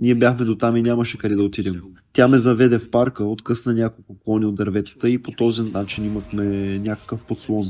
Ние бяхме до там и нямаше къде да отидем. Тя ме заведе в парка, откъсна няколко клони от дърветата и по този начин имахме някакъв подслон.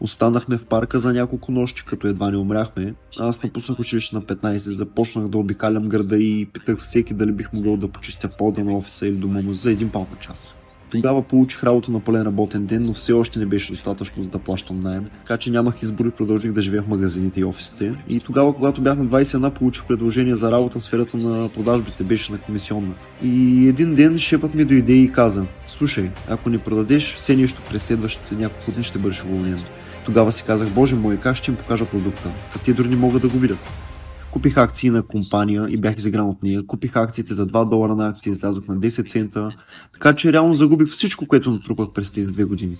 Останахме в парка за няколко нощи, като едва не умряхме. Аз напуснах училище на 15, започнах да обикалям града и питах всеки дали бих могъл да почистя пода на офиса или дома му за един пал на час. Тогава получих работа на пълен работен ден, но все още не беше достатъчно за да плащам найем, така че нямах избор и продължих да живея в магазините и офисите. И тогава, когато бях на 21, получих предложение за работа в сферата на продажбите, беше на комисионна. И един ден шефът ми дойде и каза, слушай, ако не продадеш все нещо през следващите няколко дни ще бъдеш уволнен. Тогава си казах, боже мой, как ще им покажа продукта? А те дори не могат да го видят. Купих акции на компания и бях изигран от нея. Купих акциите за 2 долара на акция, излязох на 10 цента. Така че реално загубих всичко, което натрупах през тези две години.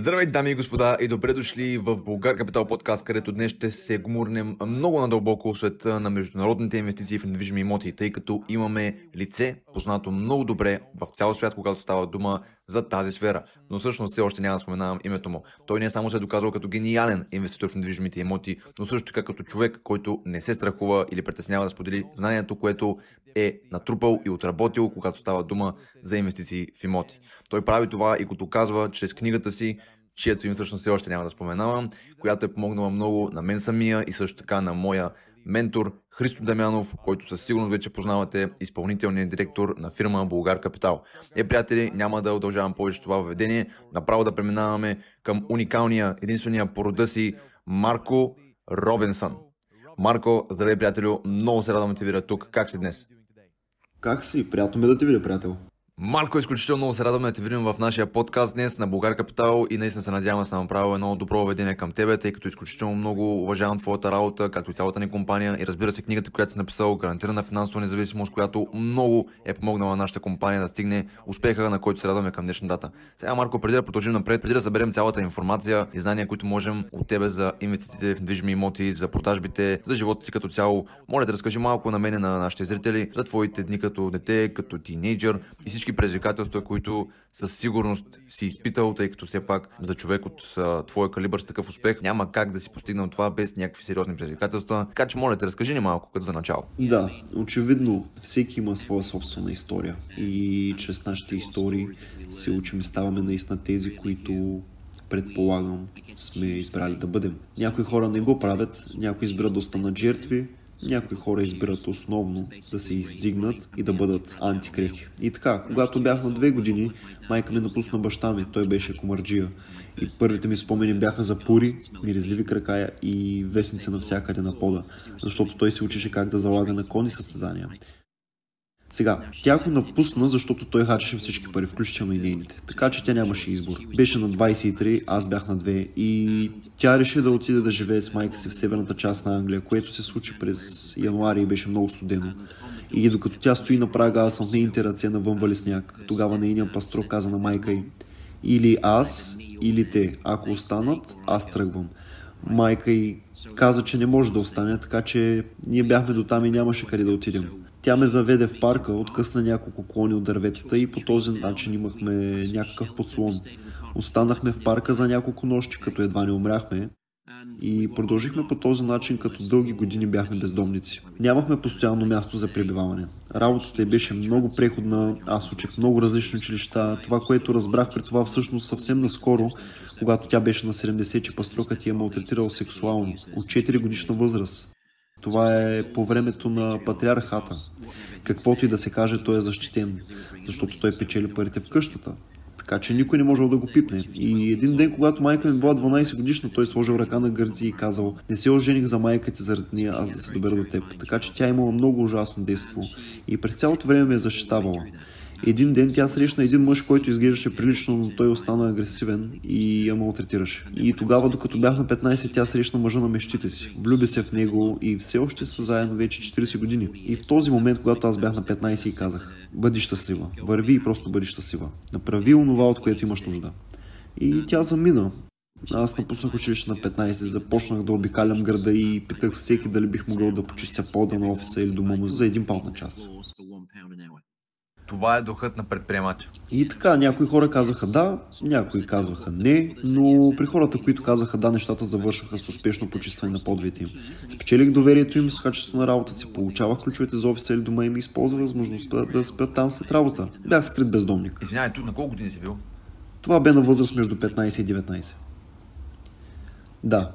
Здравейте, дами и господа, и добре дошли в Българ Капитал подкаст, където днес ще се гмурнем много надълбоко в света на международните инвестиции в недвижими имоти, тъй като имаме лице, познато много добре в цял свят, когато става дума за тази сфера. Но всъщност все още няма да споменавам името му. Той не само се е доказал като гениален инвеститор в недвижимите имоти, но също така като човек, който не се страхува или притеснява да сподели знанието, което е натрупал и отработил, когато става дума за инвестиции в имоти. Той прави това и като казва чрез книгата си чието им всъщност все още няма да споменавам, която е помогнала много на мен самия и също така на моя ментор Христо Дамянов, който със сигурност вече познавате, изпълнителният директор на фирма Българ Капитал. Е, приятели, няма да удължавам повече това введение, направо да преминаваме към уникалния, единствения по рода си Марко Робинсън. Марко, здравей, приятелю, много се радвам да те видя тук. Как си днес? Как си? Приятно ме да те видя, приятел. Марко, изключително много се радваме да те видим в нашия подкаст днес на Българ Капитал и наистина се надявам да съм направил едно добро ведение към тебе, тъй като изключително много уважавам твоята работа, както и цялата ни компания и разбира се книгата, която си написал, гарантирана финансова независимост, която много е помогнала нашата компания да стигне успеха, на който се радваме към днешна дата. Сега, Марко, преди да продължим напред, преди да съберем цялата информация и знания, които можем от тебе за инвестициите в недвижими имоти, за продажбите, за живота ти като цяло, моля да разкажи малко на мен и на нашите зрители за твоите дни като дете, като тинейджър и всички всички предизвикателства, които със сигурност си изпитал, тъй като все пак за човек от а, твоя калибър с такъв успех няма как да си постигнал това без някакви сериозни предизвикателства. Така че моля те, разкажи ни малко като за начало. Да, очевидно всеки има своя собствена история и чрез нашите истории се учим и ставаме наистина тези, които предполагам сме избрали да бъдем. Някои хора не го правят, някои избират да останат жертви, някои хора избират основно да се издигнат и да бъдат антикрехи. И така, когато бях на две години, майка ми напусна баща ми, той беше комарджия. И първите ми спомени бяха за пури, миризливи кракая и вестници навсякъде на пода, защото той се учеше как да залага на кони състезания. Сега, тя го напусна, защото той харчеше всички пари, включително и нейните. Така че тя нямаше избор. Беше на 23, аз бях на 2 и тя реши да отиде да живее с майка си в северната част на Англия, което се случи през януари и беше много студено. И докато тя стои на прага, аз съм в нейните ръце навън вали сняг. Тогава нейният пастор каза на майка й, или аз, или те. Ако останат, аз тръгвам. Майка й каза, че не може да остане, така че ние бяхме до там и нямаше къде да отидем. Тя ме заведе в парка, откъсна няколко клони от дърветата и по този начин имахме някакъв подслон. Останахме в парка за няколко нощи, като едва не умряхме. И продължихме по този начин, като дълги години бяхме бездомници. Нямахме постоянно място за пребиваване. Работата й беше много преходна, аз учих много различни училища. Това, което разбрах при това всъщност съвсем наскоро, когато тя беше на 70, че пастрокът я малтретирал сексуално, от 4 годишна възраст. Това е по времето на патриархата. Каквото и да се каже, той е защитен, защото той печели парите в къщата. Така че никой не можел да го пипне. И един ден, когато майка ми била 12 годишна, той сложил ръка на гърди и казал Не се ожених за майка ти заради нея, аз да се добера до теб. Така че тя имала много ужасно действо. И през цялото време ме е защитавала. Един ден тя срещна един мъж, който изглеждаше прилично, но той остана агресивен и я малтретираше. И тогава, докато бях на 15, тя срещна мъжа на мечтите си. Влюби се в него и все още са заедно вече 40 години. И в този момент, когато аз бях на 15 и казах, бъди щастлива, върви и просто бъди щастлива. Направи онова, от което имаш нужда. И тя замина. Аз напуснах училище на 15, започнах да обикалям града и питах всеки дали бих могъл да почистя пода на офиса или дома му за един паунт на час. Това е духът на предприемача. И така, някои хора казаха да, някои казваха не, но при хората, които казаха да, нещата завършваха с успешно почистване на подвите им. Спечелих доверието им с качество на работа си, получавах ключовете за офиса или дома им и използвах възможността да спя там след работа. Бях скрит бездомник. Извинявай, тук на колко години си бил? Това бе на възраст между 15 и 19. Да.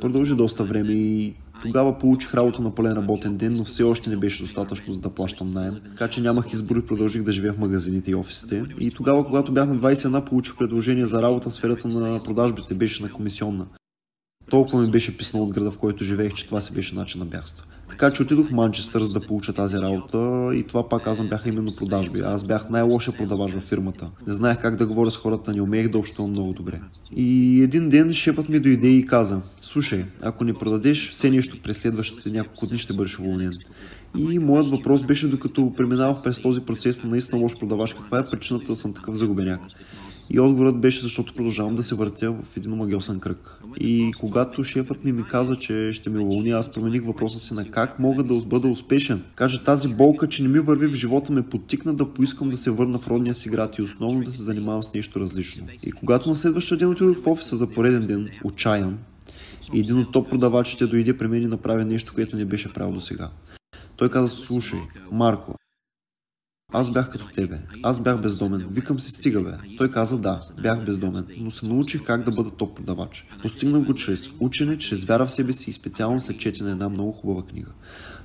Продължи доста време и тогава получих работа на пълен работен ден, но все още не беше достатъчно за да плащам найем. Така че нямах избор и продължих да живея в магазините и офисите. И тогава, когато бях на 21, получих предложение за работа в сферата на продажбите, беше на комисионна. Толкова ми беше писнал от града, в който живеех, че това си беше начин на бягство. Така че отидох в Манчестър за да получа тази работа и това пак казвам бяха именно продажби. Аз бях най-лошия продавач във фирмата. Не знаех как да говоря с хората, не умеех да общувам много добре. И един ден шефът ми дойде и каза, слушай, ако не продадеш все нещо през следващите няколко дни ще бъдеш уволнен. И моят въпрос беше, докато преминавах през този процес на наистина лош продавач, каква е причината да съм такъв загубеняк. И отговорът беше, защото продължавам да се въртя в един магиосен кръг. И когато шефът ми ми каза, че ще ме уволни, аз промених въпроса си на как мога да бъда успешен. Каже, тази болка, че не ми върви в живота, ме потикна да поискам да се върна в родния си град и основно да се занимавам с нещо различно. И когато на следващия ден отидох в офиса за пореден ден, отчаян, и един от топ продавачите дойде при мен и направи нещо, което не беше правил до сега. Той каза, слушай, Марко, аз бях като тебе. Аз бях бездомен. Викам си, стига бе. Той каза да, бях бездомен, но се научих как да бъда топ продавач. Постигнах го чрез учене, чрез вяра в себе си и специално след четене на една много хубава книга.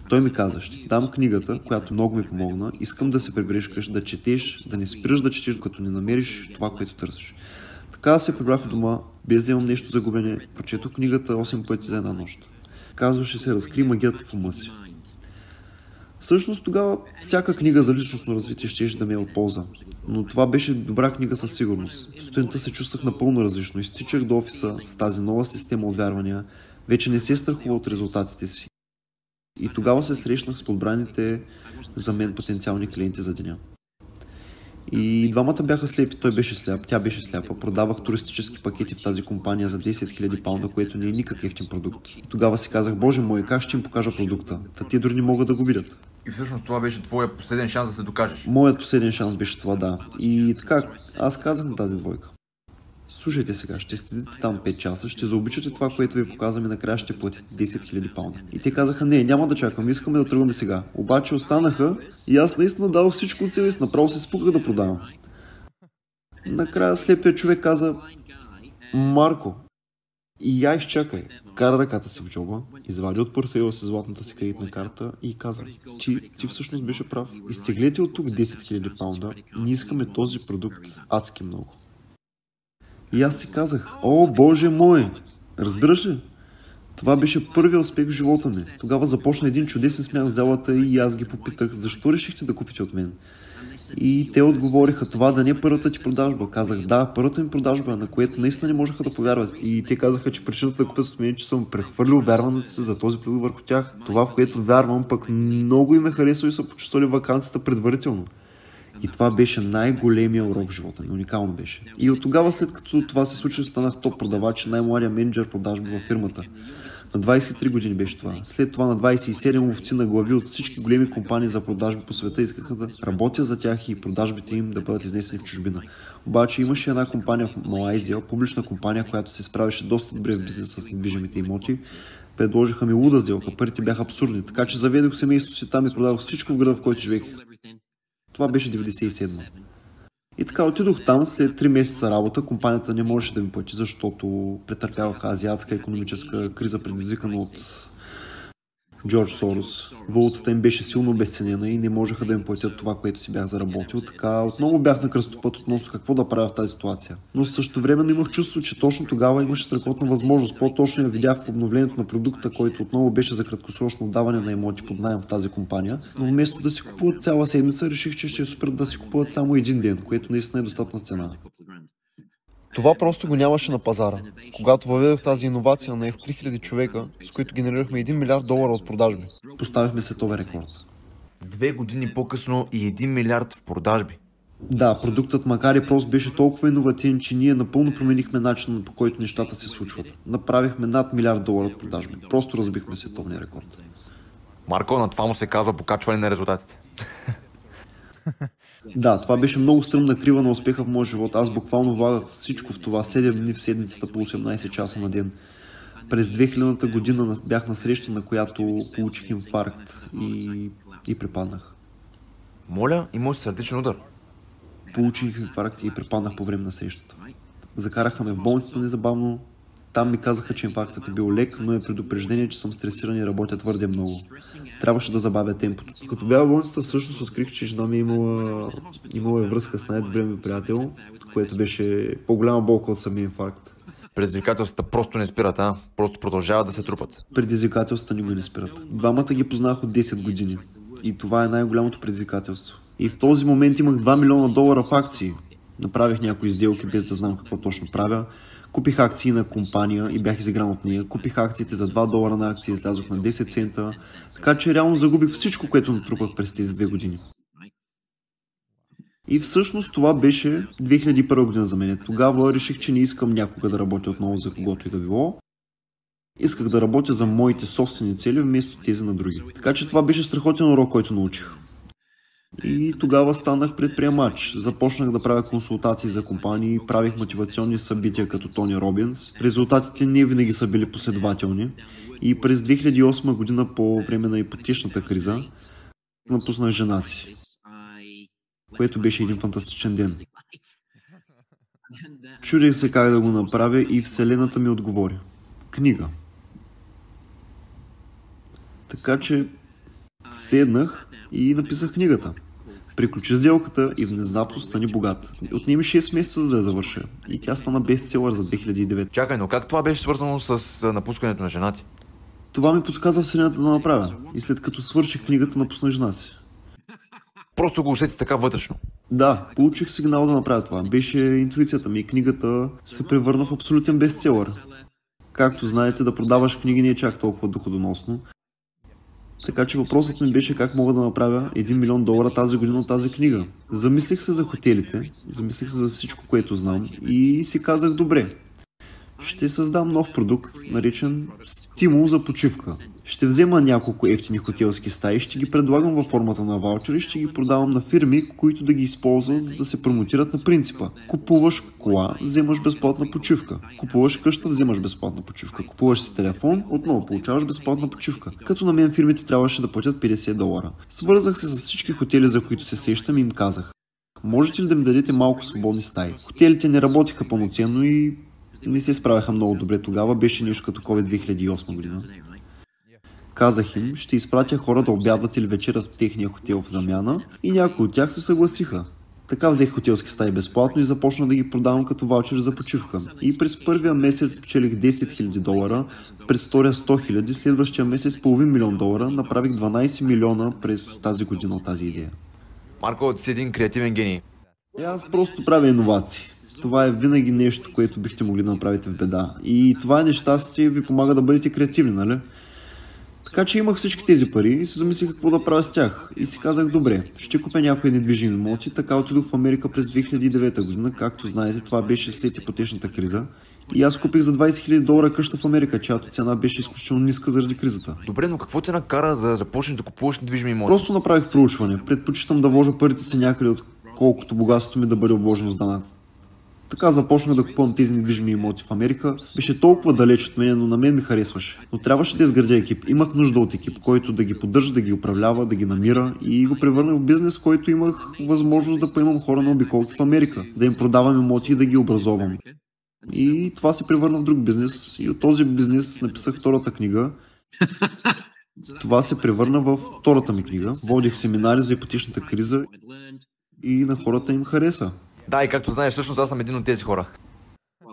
Той ми каза, ще ти дам книгата, която много ми помогна. Искам да се прибереш вкъщи, да четеш, да не спираш да четеш, докато не намериш това, което търсиш. Така се прибрах в дома, без да имам нещо за губене, прочетох книгата 8 пъти за една нощ. Казваше се Разкри магията в ума си. Всъщност тогава всяка книга за личностно развитие ще да ми е от полза. Но това беше добра книга със сигурност. Студента се чувствах напълно различно. Изтичах до офиса с тази нова система от вярвания. Вече не се страхува от резултатите си. И тогава се срещнах с подбраните за мен потенциални клиенти за деня. И двамата бяха слепи, той беше сляп, тя беше сляпа. Продавах туристически пакети в тази компания за 10 000 паунда, което не е никакъв ефтин продукт. И тогава си казах, боже мой, как ще им покажа продукта? Та те дори не могат да го видят. И всъщност това беше твоя последен шанс да се докажеш. Моят последен шанс беше това, да. И така, аз казах на тази двойка. Слушайте сега, ще седите там 5 часа, ще заобичате това, което ви показваме, накрая ще платите 10 000 паунда. И те казаха, не, няма да чакам, искаме да тръгваме сега. Обаче останаха и аз наистина дадох всичко от себе си, направо се спуках да продавам. Накрая слепия човек каза, Марко, и я изчакай. Кара ръката си в джоба, извади от портфейла си златната си кредитна карта и каза, ти, ти всъщност беше прав. Изтеглете от тук 10 000 паунда, ние искаме този продукт адски много. И аз си казах, о, боже мой! Разбираш ли? Това беше първият успех в живота ми. Тогава започна един чудесен смях в залата и аз ги попитах, защо решихте да купите от мен? И те отговориха това да не е първата ти продажба. Казах да, първата ми продажба, на което наистина не можеха да повярват. И те казаха, че причината да купят от мен, е, че съм прехвърлил вярването си за този продукт върху тях. Това, в което вярвам, пък много им е харесало и са почувствали вакансията предварително. И това беше най-големия урок в живота ми. Уникално беше. И от тогава, след като това се случи, станах топ продавач, най-младия менеджер продажба във фирмата. На 23 години беше това. След това на 27 ловци на глави от всички големи компании за продажби по света искаха да работя за тях и продажбите им да бъдат изнесени в чужбина. Обаче имаше една компания в Малайзия, публична компания, която се справеше доста добре в бизнеса с недвижимите имоти. Предложиха ми луда сделка, парите бяха абсурдни, така че заведох семейството си там и продадох всичко в града, в който живеех. Това беше 97. И така отидох там след 3 месеца работа. Компанията не можеше да ми плати, защото претърпяваха азиатска економическа криза, предизвикана от Джордж Сорос. Валутата им беше силно обесценена и не можеха да им платят това, което си бях заработил. Така отново бях на кръстопът относно какво да правя в тази ситуация. Но също време имах чувство, че точно тогава имаше страхотна възможност. По-точно я видях в обновлението на продукта, който отново беше за краткосрочно даване на имоти под найем в тази компания. Но вместо да си купуват цяла седмица, реших, че ще е супер да си купуват само един ден, което наистина е достъпна цена. Това просто го нямаше на пазара. Когато въведох тази иновация, наех 3000 човека, с които генерирахме 1 милиард долара от продажби. Поставихме световен рекорд. Две години по-късно и 1 милиард в продажби. Да, продуктът макар и прост беше толкова иновативен, че ние напълно променихме начина по който нещата се случват. Направихме над милиард долара от продажби. Просто разбихме световния рекорд. Марко, на това му се казва покачване на резултатите. Да, това беше много стръмна крива на успеха в моя живот. Аз буквално влагах всичко в това 7 дни в седмицата по 18 часа на ден. През 2000-та година бях на среща, на която получих инфаркт и, и препаднах. Моля, има сърдечен удар. Получих инфаркт и препаднах по време на срещата. Закараха ме в болницата незабавно, там ми казаха, че инфарктът е бил лек, но е предупреждение, че съм стресиран и работя твърде много. Трябваше да забавя темпото. Като бях в болницата, всъщност открих, че жена ми е имала, имала е връзка с най-добрия ми приятел, което беше по-голяма болка от самия инфаркт. Предизвикателствата просто не спират, а? Просто продължават да се трупат. Предизвикателствата никога не спират. Двамата ги познах от 10 години. И това е най-голямото предизвикателство. И в този момент имах 2 милиона долара в акции. Направих някои сделки без да знам какво точно правя. Купих акции на компания и бях изигран от нея. Купих акциите за 2 долара на акция, излязох на 10 цента. Така че реално загубих всичко, което натрупах през тези две години. И всъщност това беше 2001 година за мен. Тогава реших, че не искам някога да работя отново за когото и да било. Исках да работя за моите собствени цели вместо тези на други. Така че това беше страхотен урок, който научих. И тогава станах предприемач. Започнах да правя консултации за компании, правих мотивационни събития като Тони Робинс. Резултатите не винаги са били последователни. И през 2008 година по време на ипотечната криза напуснах жена си, което беше един фантастичен ден. Чудех се как да го направя и Вселената ми отговори. Книга. Така че седнах и написах книгата. Приключи сделката и внезапно стани богат. Отнеми 6 месеца за да я завърша. И тя стана бестселър за 2009. Чакай, но как това беше свързано с напускането на жена ти? Това ми подсказа Вселената да направя. И след като свърших книгата, напусна жена си. Просто го усети така вътрешно. Да, получих сигнал да направя това. Беше интуицията ми и книгата се превърна в абсолютен бестселър. Както знаете, да продаваш книги не е чак толкова доходоносно. Така че въпросът ми беше как мога да направя 1 милион долара тази година от тази книга. Замислих се за хотелите, замислих се за всичко, което знам и си казах добре, ще създам нов продукт, наречен стимул за почивка. Ще взема няколко ефтини хотелски стаи, ще ги предлагам във формата на ваучери, ще ги продавам на фирми, които да ги използват, за да се промотират на принципа. Купуваш кола, вземаш безплатна почивка. Купуваш къща, вземаш безплатна почивка. Купуваш си телефон, отново получаваш безплатна почивка. Като на мен фирмите трябваше да платят 50 долара. Свързах се с всички хотели, за които се сещам и им казах. Можете ли да ми дадете малко свободни стаи? Хотелите не работиха пълноценно и не се справяха много добре тогава, беше нещо като COVID 2008 година. Казах им, ще изпратя хора да обядват или вечерят в техния хотел в замяна и някои от тях се съгласиха. Така взех хотелски стаи безплатно и започна да ги продавам като ваучер за почивка. И през първия месец печелих 10 000 долара, през втория 100 000, следващия месец половин милион долара, направих 12 милиона през тази година от тази идея. Марко, ти си един креативен гений. И аз просто правя иновации това е винаги нещо, което бихте могли да направите в беда. И това е нещастие ви помага да бъдете креативни, нали? Така че имах всички тези пари и се замислих какво да правя с тях. И си казах, добре, ще купя някои недвижими имоти. Така отидох в Америка през 2009 година. Както знаете, това беше след ипотечната криза. И аз купих за 20 000 долара къща в Америка, чиято цена беше изключително ниска заради кризата. Добре, но какво те накара да започнеш да купуваш недвижими имоти? Просто направих проучване. Предпочитам да вложа парите си някъде, отколкото богатството ми да бъде обложено с данък. Така започнах да купувам тези недвижими имоти в Америка. Беше толкова далеч от мен, но на мен ми харесваше. Но трябваше да изградя екип. Имах нужда от екип, който да ги поддържа, да ги управлява, да ги намира и го превърнах в бизнес, който имах възможност да поемам хора на обиколки в Америка, да им продавам имоти и да ги образовам. И това се превърна в друг бизнес. И от този бизнес написах втората книга. Това се превърна в втората ми книга. Водих семинари за ипотечната криза и на хората им хареса. Да, и както знаеш, всъщност аз съм един от тези хора.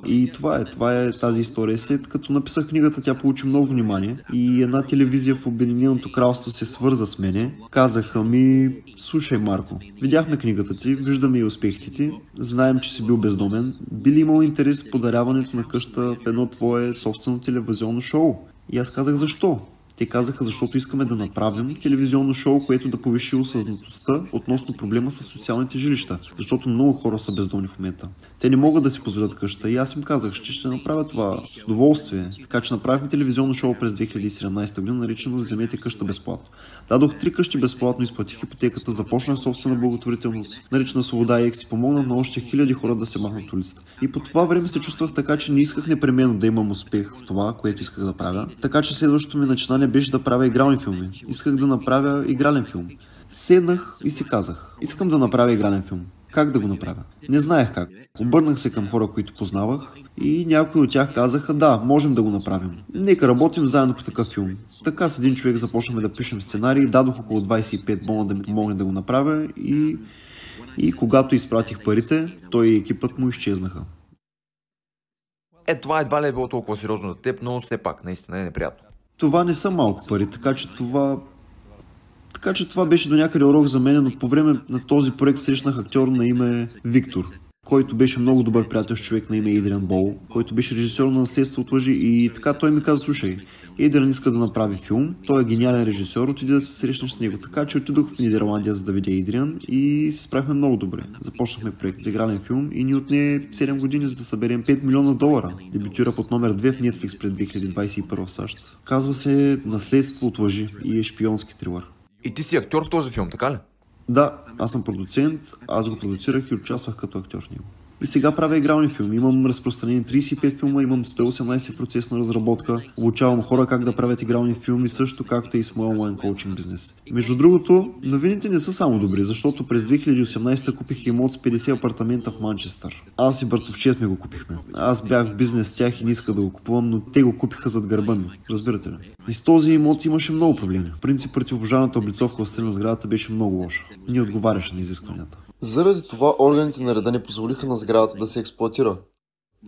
И това е, това е тази история. След като написах книгата, тя получи много внимание и една телевизия в Обединеното кралство се свърза с мене. Казаха ми, слушай Марко, видяхме книгата ти, виждаме и успехите ти, знаем, че си бил бездомен. Би ли имал интерес в подаряването на къща в едно твое собствено телевизионно шоу? И аз казах защо? Те казаха, защото искаме да направим телевизионно шоу, което да повиши осъзнатостта относно проблема с социалните жилища, защото много хора са бездомни в момента. Те не могат да си позволят къща и аз им казах, че ще направя това с удоволствие. Така че направихме телевизионно шоу през 2017 година, наричано Вземете къща безплатно. Дадох три къщи безплатно, изплатих ипотеката, започнах собствена благотворителност, наричана Свобода и си помогна на още хиляди хора да се махнат улицата. И по това време се чувствах така, че не исках непременно да имам успех в това, което исках да правя. Така че следващото ми начинание беше да правя игрални филми. Исках да направя игрален филм. Седнах и си казах, искам да направя игрален филм. Как да го направя? Не знаех как. Обърнах се към хора, които познавах и някои от тях казаха, да, можем да го направим. Нека работим заедно по такъв филм. Така с един човек започнахме да пишем сценарии, дадох около 25 бона да ми помогне да го направя и, и когато изпратих парите, той и екипът му изчезнаха. Е, това едва ли е било толкова сериозно за теб, но все пак, наистина е неприятно. Това не са малко пари, така че това така че това беше до някъде урок за мен, но по време на този проект срещнах актьор на име Виктор, който беше много добър приятел с човек на име Идриан Бол, който беше режисьор на наследство от лъжи и така той ми каза, слушай, Идриан иска да направи филм, той е гениален режисьор, отиде да се срещнеш с него. Така че отидох в Нидерландия за да видя Идриан и се справихме много добре. Започнахме проект за игрален филм и ни отне 7 години за да съберем 5 милиона долара. Дебютира под номер 2 в Netflix пред 2021 в САЩ. Казва се Наследство от лъжи и е шпионски трилър. И ти си актьор в този филм, така ли? Да, аз съм продуцент, аз го продуцирах и участвах като актьор в него. И сега правя игрални филми. Имам разпространени 35 филма, имам 118 процесна разработка, обучавам хора как да правят игрални филми, също както и с моя онлайн коучинг бизнес. Между другото, новините не са само добри, защото през 2018 купих имот с 50 апартамента в Манчестър. Аз и братовчет ми го купихме. Аз бях в бизнес с тях и не иска да го купувам, но те го купиха зад гърба ми. Разбирате ли? И с този имот имаше много проблеми. В принцип противопожарната облицовка от на сградата беше много лоша. Не отговаряше на изискванията. Заради това органите на реда не позволиха на сградата да се експлуатира,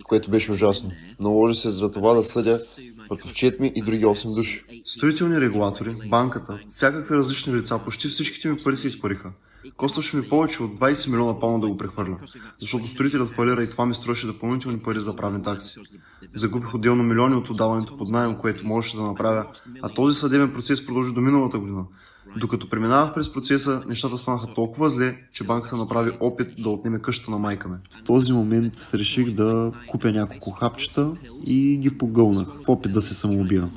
което беше ужасно. Наложи се за това да съдя братовчет ми и други 8 души. Строителни регулатори, банката, всякакви различни лица, почти всичките ми пари се изпариха. Костваше ми повече от 20 милиона пауна да го прехвърля, защото строителят фалира и това ми струваше допълнителни пари за правни такси. Загубих отделно милиони от отдаването под найем, което можеше да направя, а този съдебен процес продължи до миналата година. Докато преминавах през процеса, нещата станаха толкова зле, че банката направи опит да отнеме къщата на майка ми. В този момент реших да купя няколко хапчета и ги погълнах в опит да се самоубия.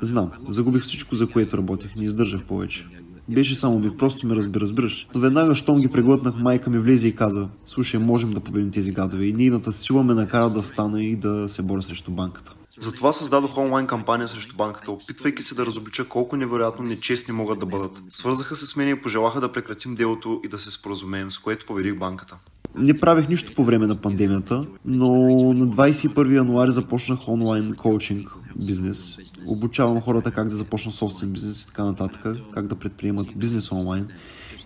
Знам, загубих всичко, за което работех, не издържах повече. Беше само ми, просто ме разби, разбираш. Но веднага, щом ги преглътнах, майка ми влезе и каза, слушай, можем да победим тези гадове и нейната сила ме накара да стана и да се боря срещу банката. Затова създадох онлайн кампания срещу банката, опитвайки се да разоблича колко невероятно нечестни могат да бъдат. Свързаха се с мен и пожелаха да прекратим делото и да се споразумеем, с което победих банката. Не правих нищо по време на пандемията, но на 21 януари започнах онлайн коучинг бизнес. Обучавам хората как да започнат собствен бизнес и така нататък, как да предприемат бизнес онлайн.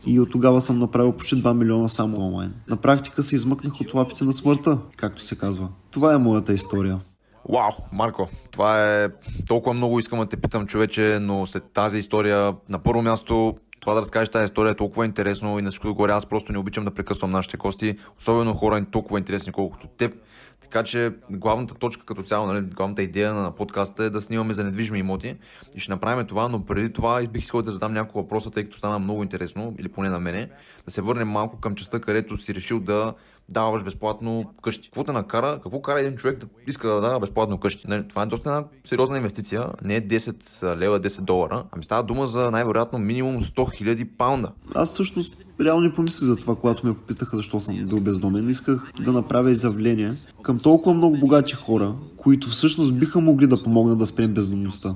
И от тогава съм направил почти 2 милиона само онлайн. На практика се измъкнах от лапите на смъртта, както се казва. Това е моята история. Вау, Марко, това е толкова много искам да те питам, човече, но след тази история, на първо място, това да разкажеш тази история е толкова интересно и на всичко горе аз просто не обичам да прекъсвам нашите гости, особено хора толкова интересни, колкото теб. Така че главната точка като цяло, нали, главната идея на подкаста е да снимаме за недвижими имоти и ще направим това, но преди това бих искал да задам няколко въпроса, тъй като стана много интересно, или поне на мене, да се върнем малко към частта, където си решил да даваш безплатно къщи. Какво те накара, какво кара един човек да иска да дава безплатно къщи? Нали, това е доста една сериозна инвестиция, не е 10 лева, 10 долара, ами става дума за най-вероятно минимум 100 000 паунда. Аз всъщност реално не помислих за това, когато ме попитаха защо съм бил бездомен. Исках да направя изявление към толкова много богати хора, които всъщност биха могли да помогнат да спрем бездомността.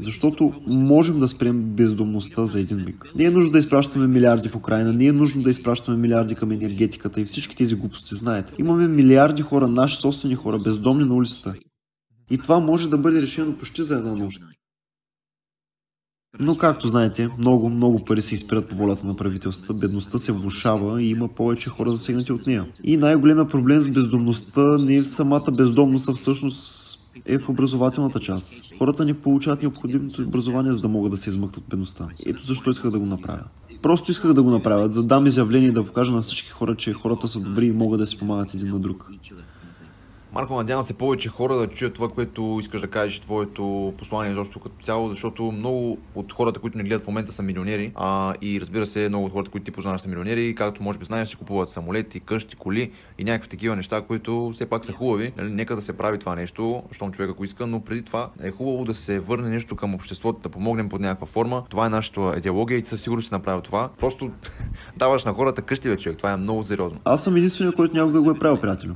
Защото можем да спрем бездомността за един миг. Не е нужно да изпращаме милиарди в Украина, не е нужно да изпращаме милиарди към енергетиката и всички тези глупости, знаете. Имаме милиарди хора, наши собствени хора, бездомни на улицата. И това може да бъде решено почти за една нощ. Но както знаете, много, много пари се изпират по волята на правителствата, бедността се влушава и има повече хора засегнати от нея. И най-големият проблем с бездомността не е в самата бездомност, а всъщност е в образователната част. Хората не получават необходимото образование, за да могат да се измъкнат от бедността. Ето защо исках да го направя. Просто исках да го направя, да дам изявление и да покажа на всички хора, че хората са добри и могат да си помагат един на друг. Марко, надявам се повече хора да чуят това, което искаш да кажеш, твоето послание защото като цяло, защото много от хората, които не гледат в момента са милионери а, и разбира се, много от хората, които ти познаваш са милионери, както може би знаеш, си купуват самолети, къщи, коли и някакви такива неща, които все пак са хубави. Нали? Нека да се прави това нещо, щом човек ако иска, но преди това е хубаво да се върне нещо към обществото, да помогнем под някаква форма. Това е нашата идеология и със сигурност си направил това. Просто даваш на хората къщи, човек. Това е много сериозно. Аз съм единственият, който някога го е правил, приятелю.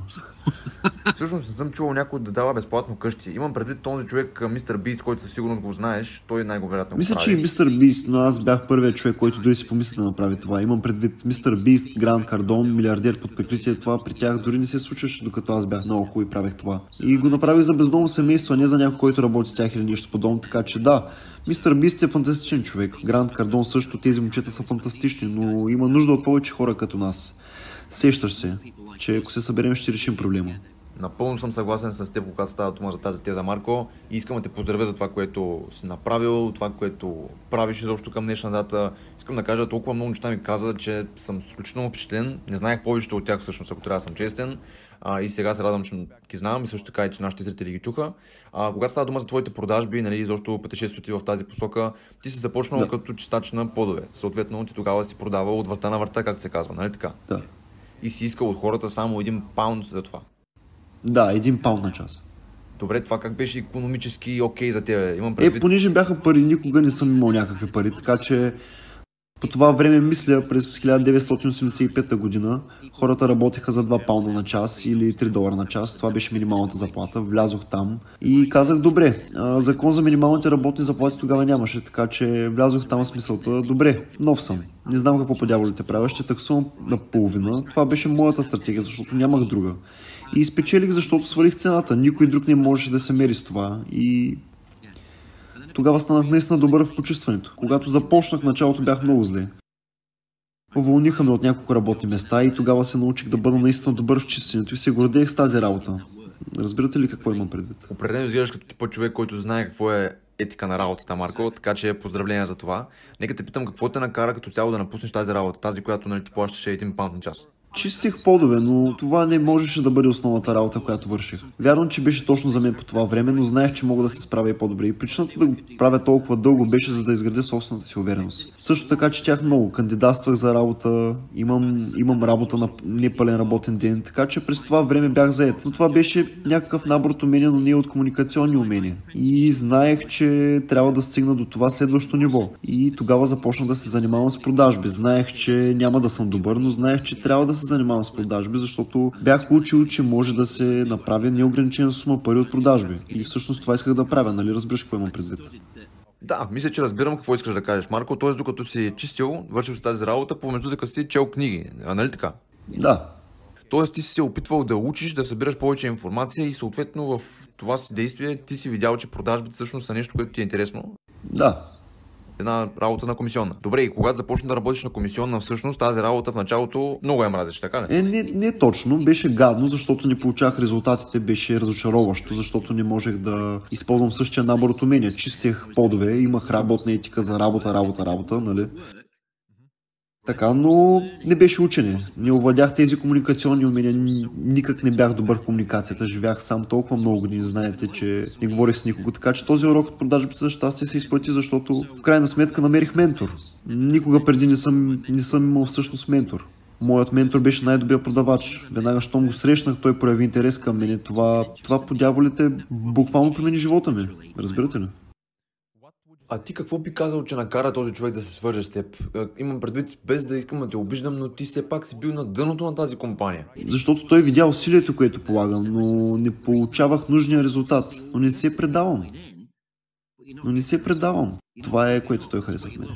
Всъщност не съм чувал някой да дава безплатно къщи. Имам предвид този човек, мистер Бист, който със сигурност го знаеш. Той най-вероятно Мисля, че и мистер Бист, но аз бях първият човек, който дойде си помисли да направи това. Имам предвид мистер Бист, Гранд Кардон, милиардер под прикритие. Това при тях дори не се случваше, докато аз бях наоколо и правех това. И го направих за бездомно семейство, а не за някой, който работи с тях или нещо подобно. Така че да, Мистер Бист е фантастичен човек. Гранд Кардон също, тези момчета са фантастични, но има нужда от повече хора като нас. Сещаш се, че ако се съберем, ще решим проблема. Напълно съм съгласен с теб, когато става дума за тази теза, Марко. И искам да те поздравя за това, което си направил, това, което правиш изобщо към днешна дата. Искам да кажа, толкова много неща ми каза, че съм изключително впечатлен. Не знаех повечето от тях всъщност, ако трябва да съм честен. А, и сега се радвам, че ги знам и също така и че нашите зрители ги чуха. А, когато става дума за твоите продажби, нали, изобщо пътешествието ти в тази посока, ти си започнал да. като чистач на подове. Съответно, ти тогава си продавал от врата на врата, както се казва, нали така? Да. И си искал от хората само един паунд за това. Да, един паунд на час. Добре, това как беше економически окей okay за теб? Имам е, предвид... Е, понеже бяха пари, никога не съм имал някакви пари, така че по това време, мисля, през 1985 година, хората работеха за 2 паунда на час или 3 долара на час. Това беше минималната заплата. Влязох там и казах, добре, закон за минималните работни заплати тогава нямаше, така че влязох там с мисълта, добре, нов съм. Не знам какво по дяволите правя, ще таксувам на половина. Това беше моята стратегия, защото нямах друга. И спечелих, защото свалих цената. Никой друг не можеше да се мери с това. И тогава станах наистина добър в почувстването. Когато започнах началото бях много зле. Уволниха ме от няколко работни места и тогава се научих да бъда наистина добър в чистенето и се гордеех с тази работа. Разбирате ли какво имам предвид? Определено изглеждаш като типа човек, който знае какво е етика на работата, Марко, така че поздравления за това. Нека те питам какво те накара като цяло да напуснеш тази работа, тази, която нали, ти плащаше един паунд на час чистих подове, но това не можеше да бъде основната работа, която върших. Вярвам, че беше точно за мен по това време, но знаех, че мога да се справя и по-добре. И причината да го правя толкова дълго беше за да изградя собствената си увереност. Също така четях много, кандидатствах за работа, имам, имам работа на непълен работен ден, така че през това време бях заед. Но това беше някакъв набор от умения, но не от комуникационни умения. И знаех, че трябва да стигна до това следващо ниво. И тогава започнах да се занимавам с продажби. Знаех, че няма да съм добър, но знаех, че трябва да се занимавам с продажби, защото бях учил, че може да се направи неограничена сума пари от продажби. И всъщност това исках да правя, нали разбираш какво имам предвид? Да, мисля, че разбирам какво искаш да кажеш, Марко. Т.е. докато си чистил, вършил си тази работа, помежду така си чел книги. А нали така? Да. Тоест ти си се опитвал да учиш, да събираш повече информация и съответно в това си действие ти си видял, че продажбите всъщност са нещо, което ти е интересно. Да, една работа на комисионна. Добре, и когато започна да работиш на комисионна, всъщност тази работа в началото много я мразиш, така ли? Е, не, не точно. Беше гадно, защото не получавах резултатите, беше разочароващо, защото не можех да използвам същия набор от умения. Чистих подове, имах работна етика за работа, работа, работа, нали? Така, но не беше учене. Не овладях тези комуникационни умения. Никак не бях добър в комуникацията. Живях сам толкова много години. Знаете, че не говорих с никого. Така че този урок от продажбите за щастие се изплати, защото в крайна сметка намерих ментор. Никога преди не съм, не съм имал всъщност ментор. Моят ментор беше най-добрият продавач. Веднага, щом го срещнах, той прояви интерес към мен. Това, това по дяволите буквално промени живота ми. Разбирате ли? А ти какво би казал, че накара този човек да се свърже с теб? Е, имам предвид, без да искам да те обиждам, но ти все пак си бил на дъното на тази компания. Защото той видя усилието, което полагам, но не получавах нужния резултат. Но не се предавам. Но не се предавам. Това е което той хареса в мен.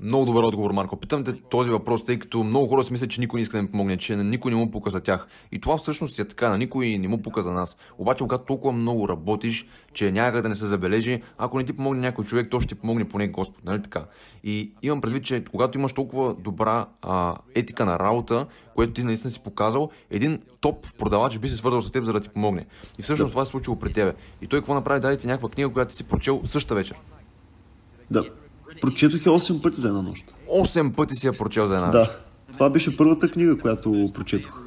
Много добър отговор, Марко. Питам те този въпрос, тъй като много хора си мислят, че никой не иска да им помогне, че на никой не му пука за тях. И това всъщност е така, на никой не му пука за нас. Обаче, когато толкова много работиш, че някъде да не се забележи, ако не ти помогне някой човек, то ще ти помогне поне Господ, нали така? И имам предвид, че когато имаш толкова добра а, етика на работа, което ти наистина си показал, един топ продавач би се свързал с теб, за да ти помогне. И всъщност това се случило при тебе. И той какво направи? Даде ти някаква книга, която си прочел същата вечер. Да. Прочетох я 8 пъти за една нощ. 8 пъти си я прочел за една Да. нощ. Това беше първата книга, която прочетох.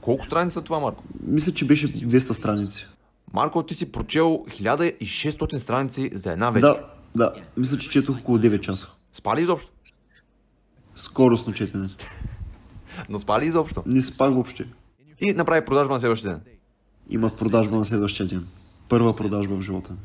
Колко страници са това, Марко? Мисля, че беше 200 страници. Марко, ти си прочел 1600 страници за една вечер. Да, да. Мисля, че четох около 9 часа. Спа ли изобщо? Скоростно четене. Но спа ли изобщо? Не спах въобще. И направи продажба на следващия ден. Имах продажба на следващия ден. Първа продажба в живота ми.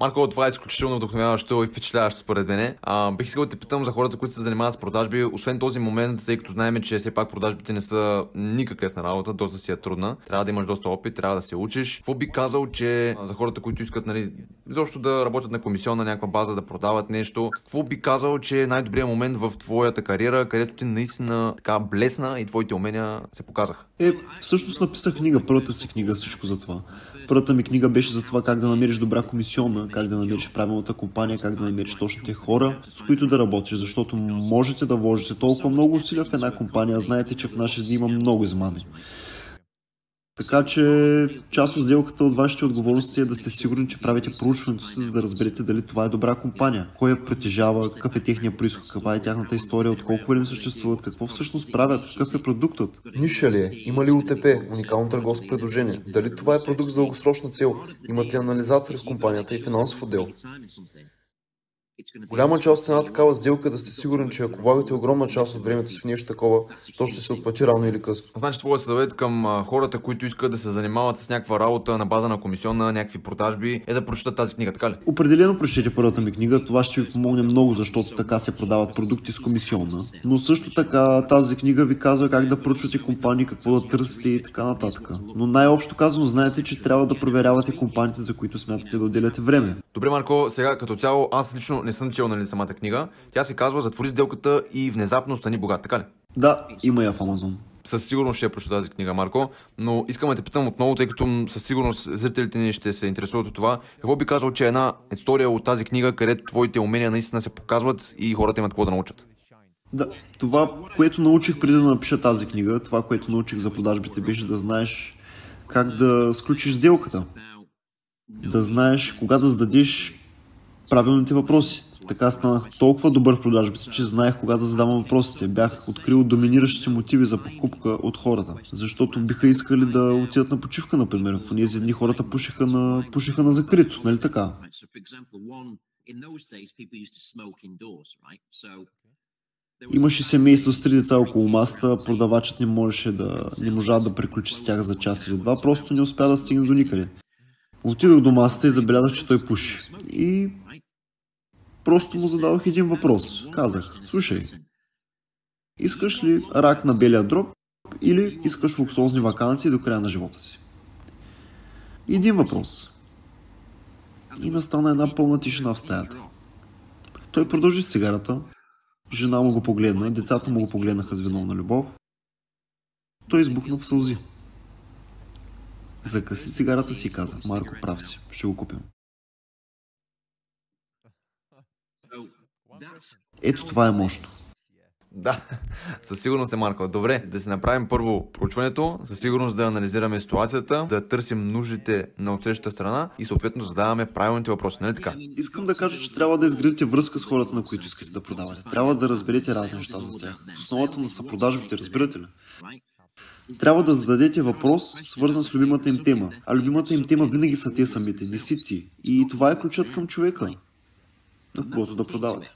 Марко, това е изключително вдъхновяващо и впечатляващо според мен. А, бих искал да те питам за хората, които се занимават с продажби, освен този момент, тъй като знаем, че все пак продажбите не са никак лесна работа, доста си е трудна. Трябва да имаш доста опит, трябва да се учиш. Какво би казал, че за хората, които искат нали, изобщо да работят на комисионна някаква база, да продават нещо, какво би казал, че е най-добрият момент в твоята кариера, където ти наистина така блесна и твоите умения се показаха? Е, всъщност написах книга, първата си книга, всичко за това. Първата ми книга беше за това как да намериш добра комисионна, как да намериш правилната компания, как да намериш точните хора, с които да работиш, защото можете да вложите толкова много усилия в една компания, знаете, че в наши дни има много измами. Така че част от сделката от вашите отговорности е да сте сигурни, че правите проучването си, за да разберете дали това е добра компания. Кой я притежава, какъв е техния происход, каква е тяхната история, от колко време съществуват, какво всъщност правят, какъв е продуктът. Ниша ли е? Има ли УТП? Уникално търговско предложение? Дали това е продукт с дългосрочна цел? Имат ли анализатори в компанията и финансов отдел? Голяма част от една такава сделка е да сте сигурни, че ако влагате огромна част от времето си в нещо такова, то ще се отплати рано или късно. Значи, твоя съвет към хората, които искат да се занимават с някаква работа на база на комисионна, някакви продажби, е да прочитат тази книга, така ли? Определено прочете първата ми книга, това ще ви помогне много, защото така се продават продукти с комисионна. Но също така тази книга ви казва как да проучвате компании, какво да търсите и така нататък. Но най-общо казано, знаете, че трябва да проверявате компаниите, за които смятате да отделяте време. Добре, Марко, сега като цяло аз лично не съм чел нали, самата книга. Тя се казва Затвори сделката и внезапно стани богат, така ли? Да, има я в Амазон. Със сигурност ще я прочета тази книга, Марко, но искам да те питам отново, тъй като със сигурност зрителите ни ще се интересуват от това. Какво би казал, че е една история от тази книга, където твоите умения наистина се показват и хората имат какво да научат? Да, това, което научих преди да напиша тази книга, това, което научих за продажбите, беше да знаеш как да сключиш сделката. Да знаеш кога да зададеш правилните въпроси. Така станах толкова добър в продажбите, че знаех кога да задавам въпросите. Бях открил доминиращите мотиви за покупка от хората. Защото биха искали да отидат на почивка, например. В тези дни хората пушиха на, пушиха на закрито, нали така? Имаше семейство с три деца около масата, продавачът не можеше да, не можа да приключи с тях за час или два, просто не успя да стигне до никъде. Отидох до масата и забелязах, че той пуши. И просто му зададох един въпрос. Казах, слушай, искаш ли рак на белия дроб или искаш луксозни вакансии до края на живота си? Един въпрос. И настана една пълна тишина в стаята. Той продължи с цигарата, Жена му го погледна, децата му го погледнаха с виновна любов. Той избухна в сълзи. Закъси цигарата си и каза, Марко, прав си, ще го купим. Ето това е мощно. Да, със сигурност е Марко. Добре, да си направим първо проучването, със сигурност да анализираме ситуацията, да търсим нуждите на отсрещата страна и съответно задаваме правилните въпроси, нали така? Искам да кажа, че трябва да изградите връзка с хората, на които искате да продавате. Трябва да разберете разни неща за тях. В основата на съпродажбите, разбирате ли? Трябва да зададете въпрос, свързан с любимата им тема. А любимата им тема винаги са те самите, не си ти. И това е ключът към човека, на когото да продавате.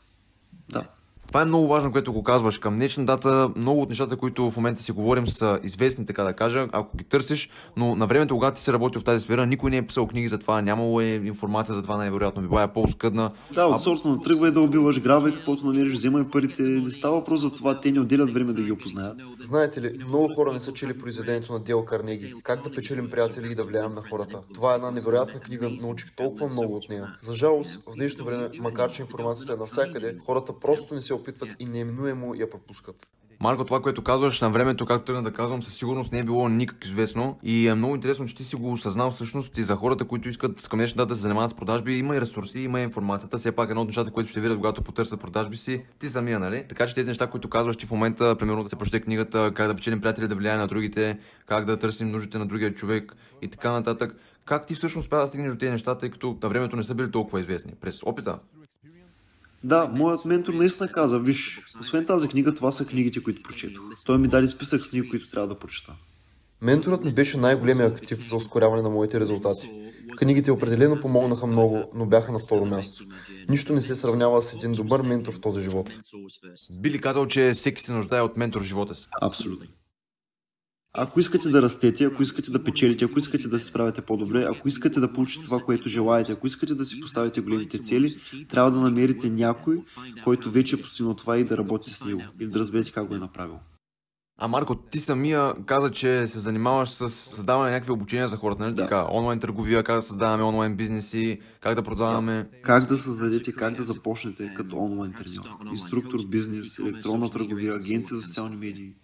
Да. Това е много важно, което го казваш. Към днешна дата много от нещата, които в момента си говорим, са известни, така да кажа, ако ги търсиш, но на времето, когато ти си работил в тази сфера, никой не е писал книги за това, нямало е информация за това, най-вероятно би била е по-скъдна. Да, от сорта на тръгвай да убиваш, грабвай каквото намериш, вземай парите. Не става въпрос за това, те не отделят време да ги опознаят. Знаете ли, много хора не са чели произведението на Дел Карнеги. Как да печелим приятели и да влияем на хората. Това е една невероятна книга, научих толкова много от нея. За жалост, в днешно време, макар че информацията е навсякъде, хората просто не се се опитват и неминуемо я пропускат. Марко, това, което казваш на времето, както тръгна да казвам, със сигурност не е било никак известно. И е много интересно, че ти си го осъзнал всъщност и за хората, които искат към днешна дата да се занимават с продажби. Има и ресурси, има и информацията. Все пак едно от нещата, които ще видят, когато потърсят продажби си, ти самия, нали? Така че тези неща, които казваш ти в момента, примерно да се прочете книгата, как да печелим приятели, да влияе на другите, как да търсим нуждите на другия човек и така нататък. Как ти всъщност успя да стигнеш до тези неща, тъй като на времето не са били толкова известни? През опита? Да, моят ментор наистина каза, виж, освен тази книга, това са книгите, които прочетох. Той ми даде списък с книги, които трябва да прочета. Менторът ми беше най-големият актив за ускоряване на моите резултати. Книгите определено помогнаха много, но бяха на второ място. Нищо не се сравнява с един добър ментор в този живот. Би ли казал, че всеки се нуждае от ментор в живота си? Абсолютно. Ако искате да растете, ако искате да печелите, ако искате да се справите по-добре, ако искате да получите това, което желаете, ако искате да си поставите големите цели, трябва да намерите някой, който вече е постигнал това и да работите с него или да разберете как го е направил. А Марко, ти самия каза, че се занимаваш с създаване на някакви обучения за хората, нали Да. така? Онлайн търговия, как да създаваме онлайн бизнеси, как да продаваме. Как да създадете, как да започнете като онлайн треньор, инструктор, бизнес, електронна търговия, агенция за социални медии.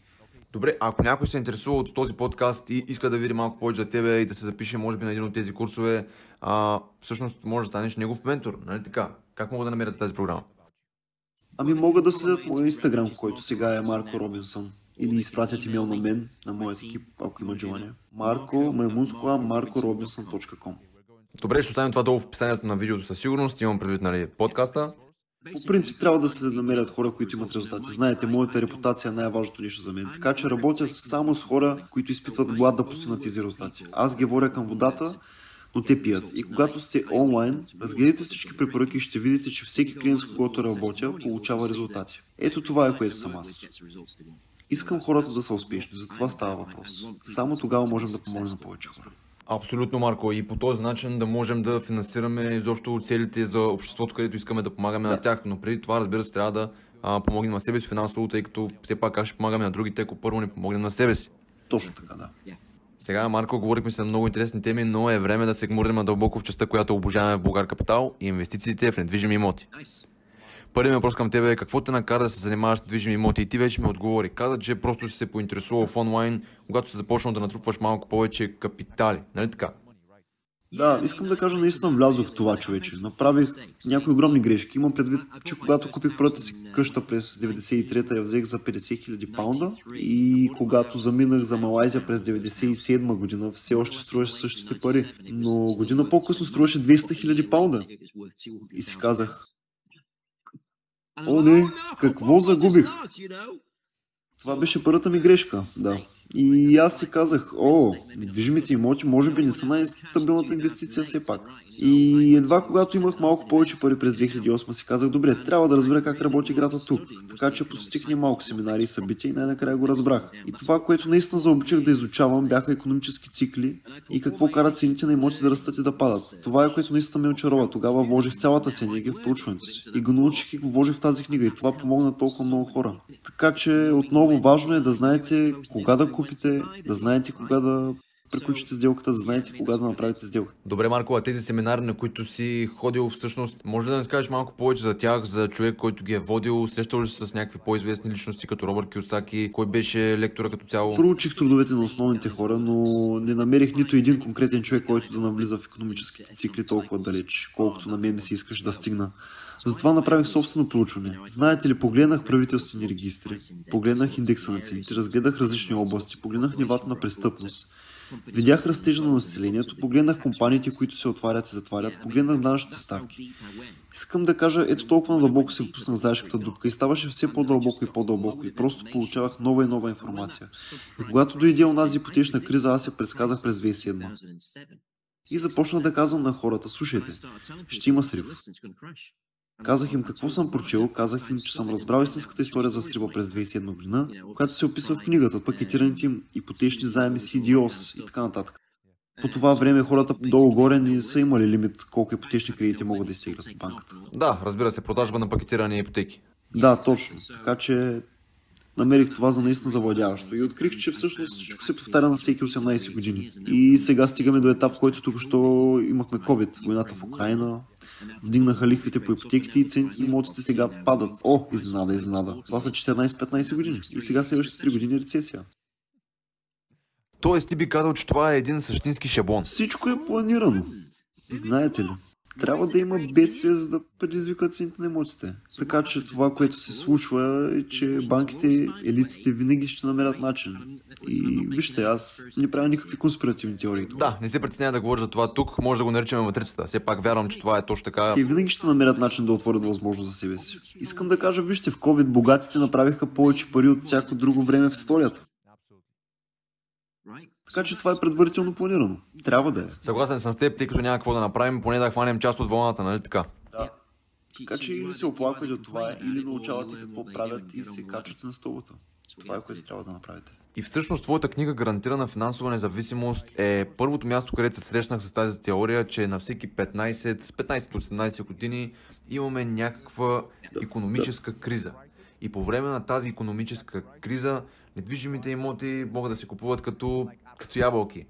Добре, ако някой се интересува от този подкаст и иска да види малко повече за тебе и да се запише, може би, на един от тези курсове, а, всъщност може да станеш негов ментор, нали така? Как могат да намерят тази програма? Ами могат да следят моя инстаграм, който сега е Марко Робинсън. Или изпратят имейл на мен, на моят екип, ако имат желание. Марко, маймунскоа, markorobinson.com Добре, ще оставим това долу в описанието на видеото със сигурност. Имам предвид, нали, подкаста. По принцип трябва да се намерят хора, които имат резултати. Знаете, моята репутация е най-важното нещо за мен. Така че работя само с хора, които изпитват глад да постигнат тези резултати. Аз ги воря към водата, но те пият. И когато сте онлайн, разгледайте всички препоръки и ще видите, че всеки клиент, с когото работя, получава резултати. Ето това е което съм аз. Искам хората да са успешни, за това става въпрос. Само тогава можем да помогнем на повече хора. Абсолютно, Марко. И по този начин да можем да финансираме изобщо целите за обществото, където искаме да помагаме на тях. Но преди това, разбира се, трябва да а, помогнем на себе си финансово, тъй като все пак как ще помагаме на другите, ако първо не помогнем на себе си. Точно така, да. Сега, Марко, говорихме се на много интересни теми, но е време да се гмурнем надълбоко в частта, която обожаваме в Българ Капитал и инвестициите в недвижими имоти. Първият въпрос към теб е какво те накара да се занимаваш с движими имоти и ти вече ми отговори. Каза, че просто си се поинтересувал в онлайн, когато си започнал да натрупваш малко повече капитали. Нали така? Да, искам да кажа, наистина влязох в това човече. Направих някои огромни грешки. Имам предвид, че когато купих първата си къща през 93-та, я взех за 50 000 паунда и когато заминах за Малайзия през 97 година, все още струваше същите пари. Но година по-късно струваше 200 000 паунда. И си казах, О, не, какво загубих? това беше първата ми грешка, да. И аз си казах, о, недвижимите имоти може би не са най-стабилната инвестиция все пак. И едва когато имах малко повече пари през 2008 си казах, добре, трябва да разбера как работи играта тук. Така че посетих немалко семинари и събития и най-накрая го разбрах. И това, което наистина заобичах да изучавам, бяха економически цикли и какво карат цените на имоти да растат и да падат. Това е което наистина ме очарова. Тогава вложих цялата си енергия в проучването си. И го научих и го вложих в тази книга. И това помогна толкова много хора. Така че отново важно е да знаете кога да купите, да знаете кога да приключите сделката, да знаете кога да направите сделката. Добре, Марко, а тези семинари, на които си ходил всъщност, може ли да ни скажеш малко повече за тях, за човек, който ги е водил? Срещал ли се с някакви по-известни личности, като Робърт Киосаки? Кой беше лектора като цяло? Проучих трудовете на основните хора, но не намерих нито един конкретен човек, който да навлиза в економическите цикли толкова далеч, колкото на мен ми се искаш да стигна. Затова направих собствено проучване. Знаете ли, погледнах правителствени регистри, погледнах индекса на цените, разгледах различни области, погледнах нивата на престъпност, видях растежа на населението, погледнах компаниите, които се отварят и затварят, погледнах данъчните ставки. Искам да кажа, ето толкова надълбоко се впуснах в заешката дупка и ставаше все по-дълбоко и по-дълбоко и просто получавах нова и нова информация. И когато дойде онази ипотечна криза, аз се предсказах през 2007. И започнах да казвам на хората, слушайте, ще има срив. Казах им какво съм прочел, казах им, че съм разбрал истинската история за срива през 2007 година, която се описва в книгата, пакетираните им ипотечни заеми CDOs и така нататък. По това време хората долу-горе не са имали лимит колко ипотечни кредити могат да изтеглят от банката. Да, разбира се, продажба на пакетирани ипотеки. Да, точно. Така че Намерих това за наистина завладяващо и открих, че всъщност всичко се повтаря на всеки 18 години. И сега стигаме до етап, в който тук що имахме COVID, войната в Украина, Вдигнаха лихвите по ипотеките и цените на имотите сега падат. О, изненада, изненада. Това са 14-15 години. И сега следващите 3 години рецесия. Тоест ти би казал, че това е един същински шаблон. Всичко е планирано. Знаете ли? Трябва да има бедствия, за да предизвикат цените на имотите. Така че това, което се случва е, че банките, елитите винаги ще намерят начин. И вижте, аз не правя никакви конспиративни теории. Да, не се притеснява да говоря за това тук, може да го наричаме матрицата. Все пак вярвам, че това е точно така. Те винаги ще намерят начин да отворят възможност за себе си. Искам да кажа, вижте, в COVID богатите направиха повече пари от всяко друго време в историята. Така че това е предварително планирано. Трябва да е. Съгласен съм с теб, тъй като няма какво да направим, поне да хванем част от вълната, нали така? Да. Така че или се оплаквате от това, или научавате какво правят и се качвате на стълбата. Това е което трябва да направите. И всъщност твоята книга Гарантирана финансова независимост е първото място, където се срещнах с тази теория, че на всеки 15, 15-18 години имаме някаква економическа криза. И по време на тази економическа криза недвижимите имоти могат да се купуват като, като ябълки.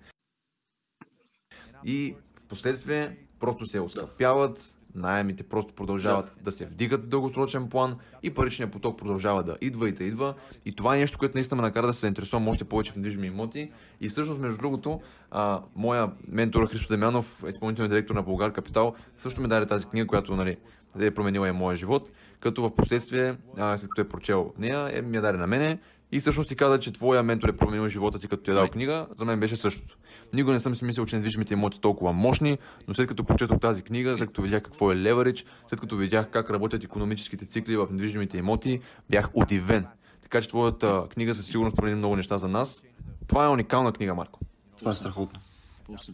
И в последствие просто се оскъпяват, найемите просто продължават да. да се вдигат в дългосрочен план и паричният поток продължава да идва и да идва. И това е нещо, което наистина ме накара да се заинтересувам още повече в недвижими имоти. И всъщност, между другото, а, моя ментор Христо Демянов, изпълнителен директор на Българ Капитал, също ми даде тази книга, която нали, е променила и моя живот, като в последствие, а, след като е прочел нея, е, ми я даде на мене и всъщност ти каза, че твоя ментор е променил живота ти, като ти е дал книга. За мен беше същото. Никога не съм си мислил, че недвижимите имоти толкова мощни, но след като прочетох тази книга, след като видях какво е леверидж, след като видях как работят економическите цикли в недвижимите имоти, бях удивен. Така че твоята книга със сигурност промени много неща за нас. Това е уникална книга, Марко. Това е страхотно.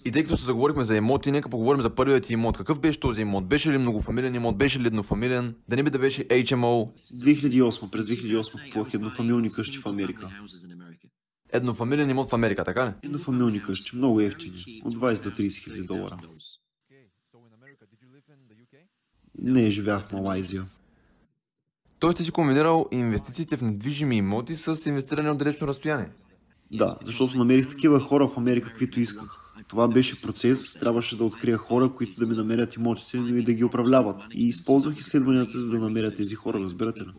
И тъй като се заговорихме за имоти, нека поговорим за първият ти имот. Какъв беше този имот? Беше ли многофамилен имот? Беше ли еднофамилен? Да не би да беше HMO? 2008, през 2008 купувах еднофамилни къщи в Америка. Еднофамилен имот в Америка, така ли? Еднофамилни къщи, много ефтини. От 20 до 30 хиляди долара. Не, живях в Малайзия. Тоест ти си комбинирал инвестициите в недвижими имоти с инвестиране от далечно разстояние. Да, защото намерих такива хора в Америка, каквито исках. Това беше процес, трябваше да открия хора, които да ми намерят имотите, но и да ги управляват. И използвах изследванията, за да намеря тези хора, разбирате ли?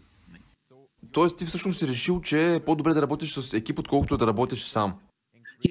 Тоест ти всъщност си решил, че е по-добре да работиш с екип, отколкото да работиш сам.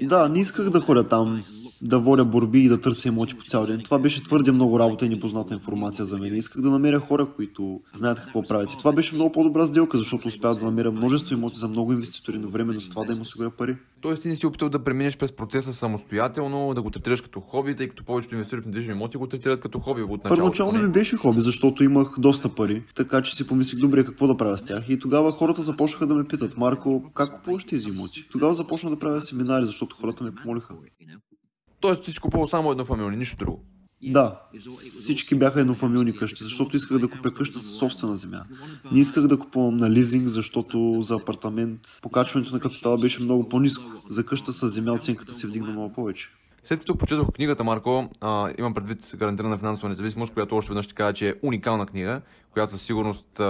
Да, не исках да ходя там да водя борби и да търся имоти по цял ден. Това беше твърде много работа и непозната информация за мен. Исках да намеря хора, които знаят какво правят. И това беше много по-добра сделка, защото успях да намеря множество имоти за много инвеститори, но временно с това да им осигуря пари. Тоест ти не си опитал да преминеш през процеса самостоятелно, да го третираш като хоби, тъй като повечето инвеститори в недвижими имоти го третират като хоби от началото. Първоначално ми беше хоби, защото имах доста пари, така че си помислих добре какво да правя с тях. И тогава хората започнаха да ме питат, Марко, как купуваш тези имоти? Тогава започнах да правя семинари, защото хората ме помолиха. Тоест ти си купувал само еднофамилни, нищо друго. Да, всички бяха еднофамилни къщи, защото исках да купя къща със собствена земя. Не исках да купувам на лизинг, защото за апартамент покачването на капитала беше много по-низко. За къща с земя оценката се вдигна много повече. След като прочетох книгата, Марко, а, имам предвид гарантирана финансова независимост, която още веднъж ще кажа, че е уникална книга, която със сигурност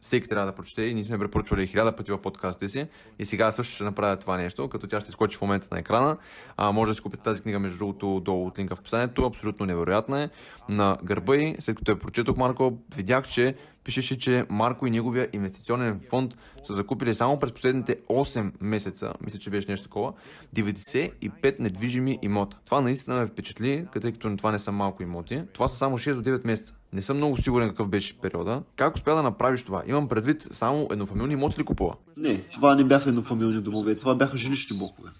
всеки трябва да прочете и ние сме препоръчвали хиляда пъти в подкастите си. И сега също ще направя това нещо, като тя ще скочи в момента на екрана. А, може да си купите тази книга, между другото, долу от линка в описанието. Абсолютно невероятна е. На гърба и, след като я прочетох, Марко, видях, че пишеше, че Марко и неговия инвестиционен фонд са закупили само през последните 8 месеца, мисля, че беше нещо такова, 95 недвижими имота. Това наистина ме впечатли, тъй като това не са малко имоти. Това са само 6 до 9 месеца. Не съм много сигурен какъв беше периода. Как успя да направиш това? Имам предвид само еднофамилни имоти ли купува? Не, това не бяха еднофамилни домове, това бяха жилищни блокове.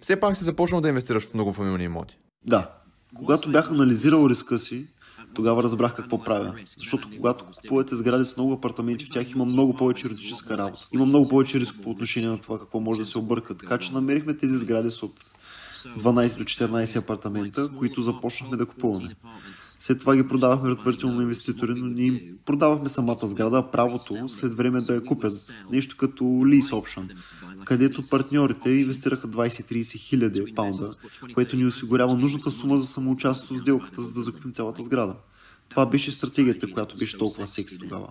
Все пак си започнал да инвестираш в многофамилни имоти. Да. Когато бях анализирал риска си, тогава разбрах какво правя. Защото когато купувате сгради с много апартаменти, в тях има много повече юридическа работа. Има много повече риск по отношение на това какво може да се обърка. Така че намерихме тези сгради с от 12 до 14 апартамента, които започнахме да купуваме. След това ги продавахме предварително на инвеститори, но ние им продавахме самата сграда, а правото след време да я купят. Нещо като lease option, където партньорите инвестираха 20-30 хиляди паунда, което ни осигурява нужната сума за самоучастието в сделката, за да закупим цялата сграда. Това беше стратегията, която беше толкова секси тогава.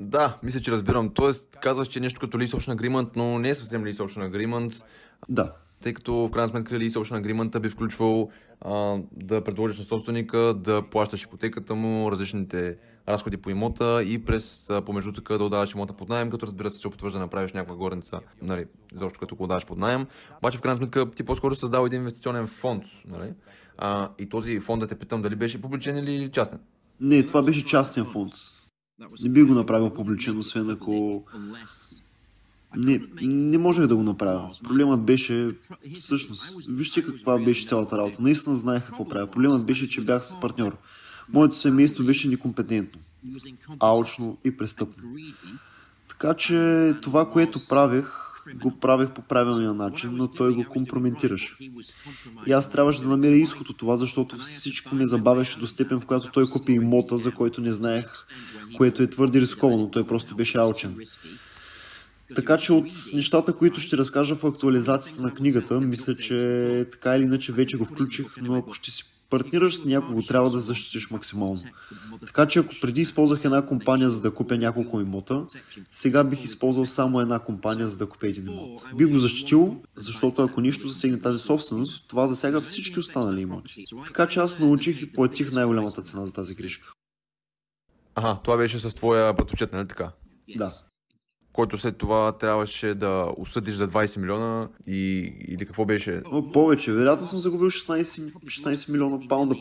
Да, мисля, че разбирам. Тоест, казваш, че е нещо като Lease Option Agreement, но не е съвсем Lease Option Agreement, Да, тъй като в крайна сметка Lease Option Agreement би включвал а, да предложиш на собственика да плащаш ипотеката му, различните разходи по имота и през помежду така да отдаваш имота под найем, като разбира се се опитваш да направиш някаква горница, нали, изобщо като го отдаваш под найем. Обаче в крайна сметка ти по-скоро създал един инвестиционен фонд, нали? А, и този фонд да те питам дали беше публичен или частен. не, това беше частен фонд. Не би го направил публичен, освен ако... Не, не можех да го направя. Проблемът беше, всъщност, вижте каква беше цялата работа. Наистина знаех какво правя. Проблемът беше, че бях с партньор. Моето семейство беше некомпетентно, алчно и престъпно. Така че това, което правех, го правех по правилния начин, но той го компрометираше. И аз трябваше да намеря изход от това, защото всичко ме забавяше до степен, в която той купи имота, за който не знаех, което е твърде рисковано. Той просто беше алчен. Така че от нещата, които ще разкажа в актуализацията на книгата, мисля, че така или иначе вече го включих, но ако ще си партнираш с някого, трябва да защитиш максимално. Така че ако преди използвах една компания за да купя няколко имота, сега бих използвал само една компания за да купя един имот. Бих го защитил, защото ако нищо засегне тази собственост, това засяга всички останали имоти. Така че аз научих и платих най-голямата цена за тази грешка. Ага, това беше с твоя братовчет, нали така? Да. Който след това трябваше да осъдиш за 20 милиона и... или какво беше? Повече. Вероятно съм загубил 16, 16 милиона паунда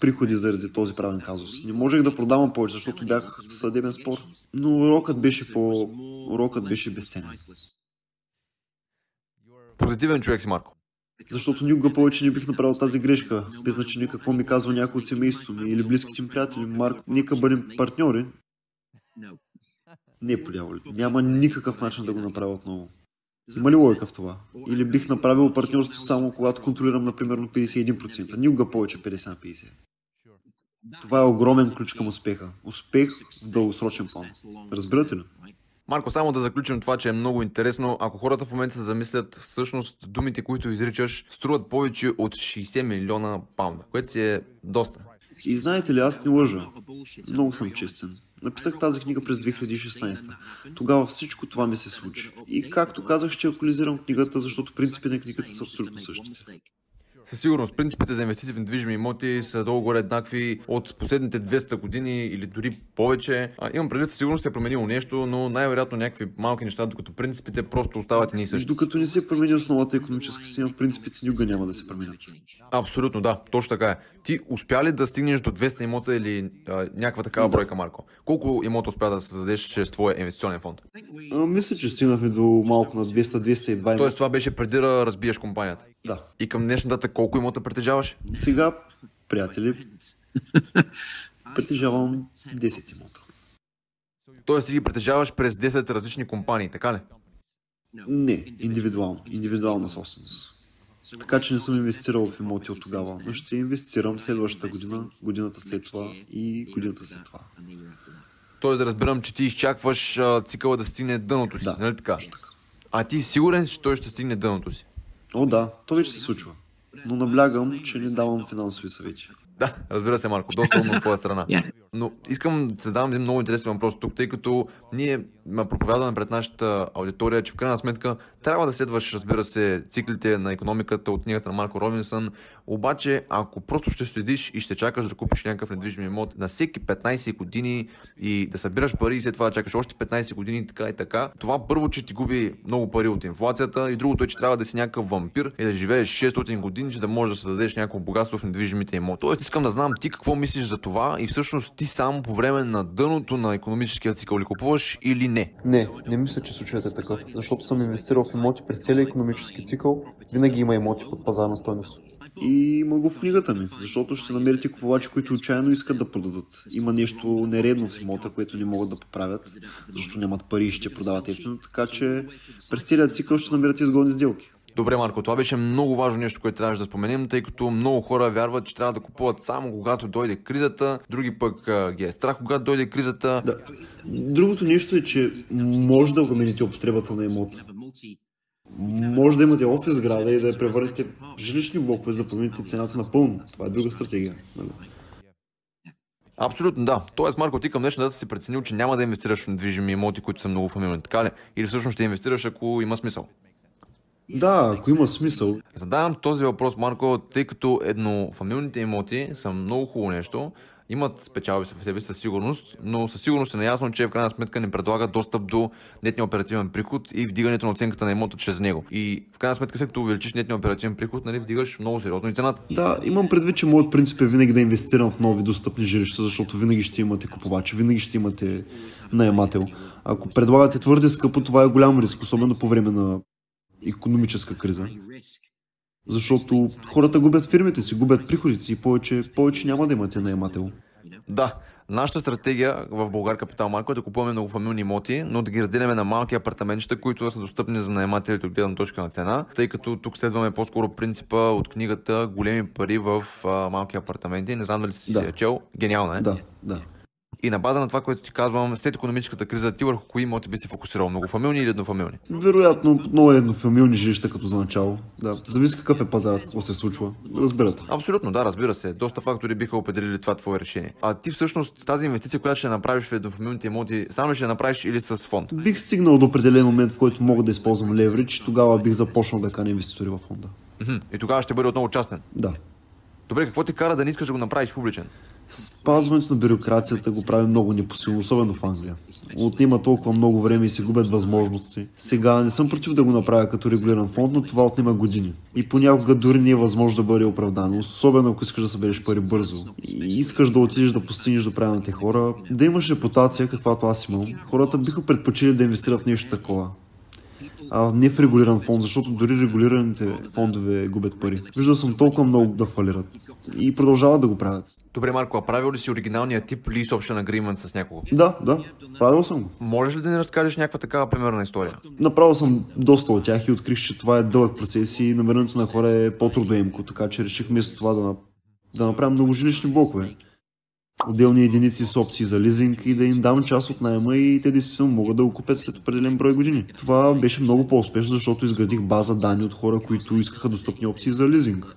приходи заради този правен казус. Не можех да продавам повече, защото бях в съдебен спор. Но урокът беше по... Урокът беше безценен. Позитивен човек си, Марко. Защото никога повече не бих направил тази грешка, без значение какво ми казва някой от семейството ми или близките ми приятели. Марк, нека бъдем партньори. Не, подявали. Няма никакъв начин да го направя отново. Има ли логика в това? Или бих направил партньорство само когато контролирам, например, 51%. Никога повече 50 на 50. Това е огромен ключ към успеха. Успех в дългосрочен план. Разбирате ли? Марко, само да заключим това, че е много интересно. Ако хората в момента се замислят, всъщност думите, които изричаш, струват повече от 60 милиона паунда, което си е доста. И знаете ли, аз не лъжа. Много съм честен. Написах тази книга през 2016. Тогава всичко това ми се случи. И както казах, ще актуализирам книгата, защото принципите на книгата са абсолютно същите. Със сигурност, принципите за инвестиции в недвижими имоти са долу-горе еднакви от последните 200 години или дори повече. А, имам предвид, със сигурност се е променило нещо, но най-вероятно някакви малки неща, докато принципите просто остават и същи. Докато не се промени основата економическа система, принципите никога няма да се променят. Абсолютно, да, точно така е. Ти успя ли да стигнеш до 200 имота или а, някаква такава бройка, Марко? Колко имота успя да създадеш чрез твоя инвестиционен фонд? А, мисля, че стигнахме до малко на 200-202. Тоест това беше преди да разбиеш компанията. Да. И към днешна дата колко имота притежаваш? Сега, приятели, притежавам 10 имота. Тоест ти ги притежаваш през 10 различни компании, така ли? Не, индивидуално. Индивидуална собственост. Така че не съм инвестирал в имоти от тогава, но ще инвестирам следващата година, годината след това и годината след това. Тоест да разбирам, че ти изчакваш цикъла да стигне дъното си, Да, нали така? така. А ти сигурен, че той ще стигне дъното си? О, да, то вече се случва. Но наблягам, че не давам финансови съвети. Да, разбира се, Марко, доста умно от твоя страна. Yeah. Но искам да задам един много интересен въпрос тук, тъй като ние ме проповядваме пред нашата аудитория, че в крайна сметка трябва да следваш, разбира се, циклите на економиката от книгата на Марко Робинсън, обаче ако просто ще следиш и ще чакаш да купиш някакъв недвижим имот на всеки 15 години и да събираш пари и след това да чакаш още 15 години така и така, това първо, че ти губи много пари от инфлацията и другото е, че трябва да си някакъв вампир и да живееш 600 години, че да можеш да създадеш някакво богатство в недвижимите имоти. Тоест искам да знам ти какво мислиш за това и всъщност ти само по време на дъното на економическия цикъл ли купуваш или не? Не, не мисля, че случаят е такъв, защото съм инвестирал в имоти през целия економически цикъл. Винаги има имоти под пазарна стойност. И има го в книгата ми, защото ще намерите купувачи, които отчаяно искат да продадат. Има нещо нередно в имота, което не могат да поправят, защото нямат пари и ще продават ефтино, така че през целият цикъл ще намерят изгодни сделки. Добре, Марко, това беше много важно нещо, което трябваше да споменем, тъй като много хора вярват, че трябва да купуват само когато дойде кризата, други пък ги е страх, когато дойде кризата. Да. Другото нещо е, че може да промените употребата на имот. Може да имате офис сграда и да я превърнете в жилищни блокове, за промените цената напълно. Това е друга стратегия. Абсолютно да. Тоест, Марко, ти към днешна дата си преценил, че няма да инвестираш в недвижими имоти, които са много фамилни, така ли? Или всъщност ще инвестираш, ако има смисъл? Да, ако има смисъл. Задавам този въпрос, Марко, тъй като еднофамилните имоти са много хубаво нещо, имат печалби в себе със сигурност, но със сигурност е наясно, че в крайна сметка не предлага достъп до нетния оперативен приход и вдигането на оценката на имота чрез него. И в крайна сметка, след като увеличиш нетния оперативен приход, нали, вдигаш много сериозно и цената. Да, имам предвид, че моят принцип е винаги да инвестирам в нови достъпни жилища, защото винаги ще имате купувач, винаги ще имате наемател. Ако предлагате твърде скъпо, това е голям риск, особено по време на економическа криза. Защото хората губят фирмите си, губят приходите си и повече, повече няма да имате наемател. Да, нашата стратегия в Българ Капитал Марко е да купуваме многофамилни имоти, но да ги разделяме на малки апартаментчета, които са достъпни за наемателите от гледна точка на цена, тъй като тук следваме по-скоро принципа от книгата Големи пари в а, малки апартаменти. Не знам дали си Да. да. чел. Гениална е. Да, да. И на база на това, което ти казвам, след економическата криза, ти върху кои имоти би се фокусирал? Многофамилни или еднофамилни? Вероятно, много еднофамилни жилища като за начало. Да, зависи какъв е пазарът, какво се случва. Разбирате. Абсолютно, да, разбира се. Доста фактори биха определили това твое решение. А ти всъщност тази инвестиция, която ще направиш в еднофамилните имоти, само ще направиш или с фонд? Бих стигнал до определен момент, в който мога да използвам леврич тогава бих започнал да каня инвеститори във фонда. И тогава ще бъде отново частен. Да. Добре, какво ти кара да не искаш да го направиш публичен? Спазването на бюрокрацията го прави много непосилно, особено в Англия. Отнема толкова много време и се губят възможности. Сега не съм против да го направя като регулиран фонд, но това отнема години. И понякога дори не е възможно да бъде оправдано, особено ако искаш да събереш пари бързо. И искаш да отидеш да постигнеш до правилните хора, да имаш репутация, каквато аз имам. Хората биха предпочели да инвестират в нещо такова. А не в регулиран фонд, защото дори регулираните фондове губят пари. Виждал съм толкова много да фалират. И продължават да го правят. Добре, Марко, а правил ли си оригиналния тип lease option agreement с някого? Да, да, правил съм го. Можеш ли да ни разкажеш някаква такава примерна история? Направил съм доста от тях и открих, че това е дълъг процес и намирането на хора е по-трудоемко, така че реших вместо това да, да направя многожилищни блокове. Отделни единици с опции за лизинг и да им дам част от найема и те действително могат да го купят след определен брой години. Това беше много по-успешно, защото изградих база данни от хора, които искаха достъпни опции за лизинг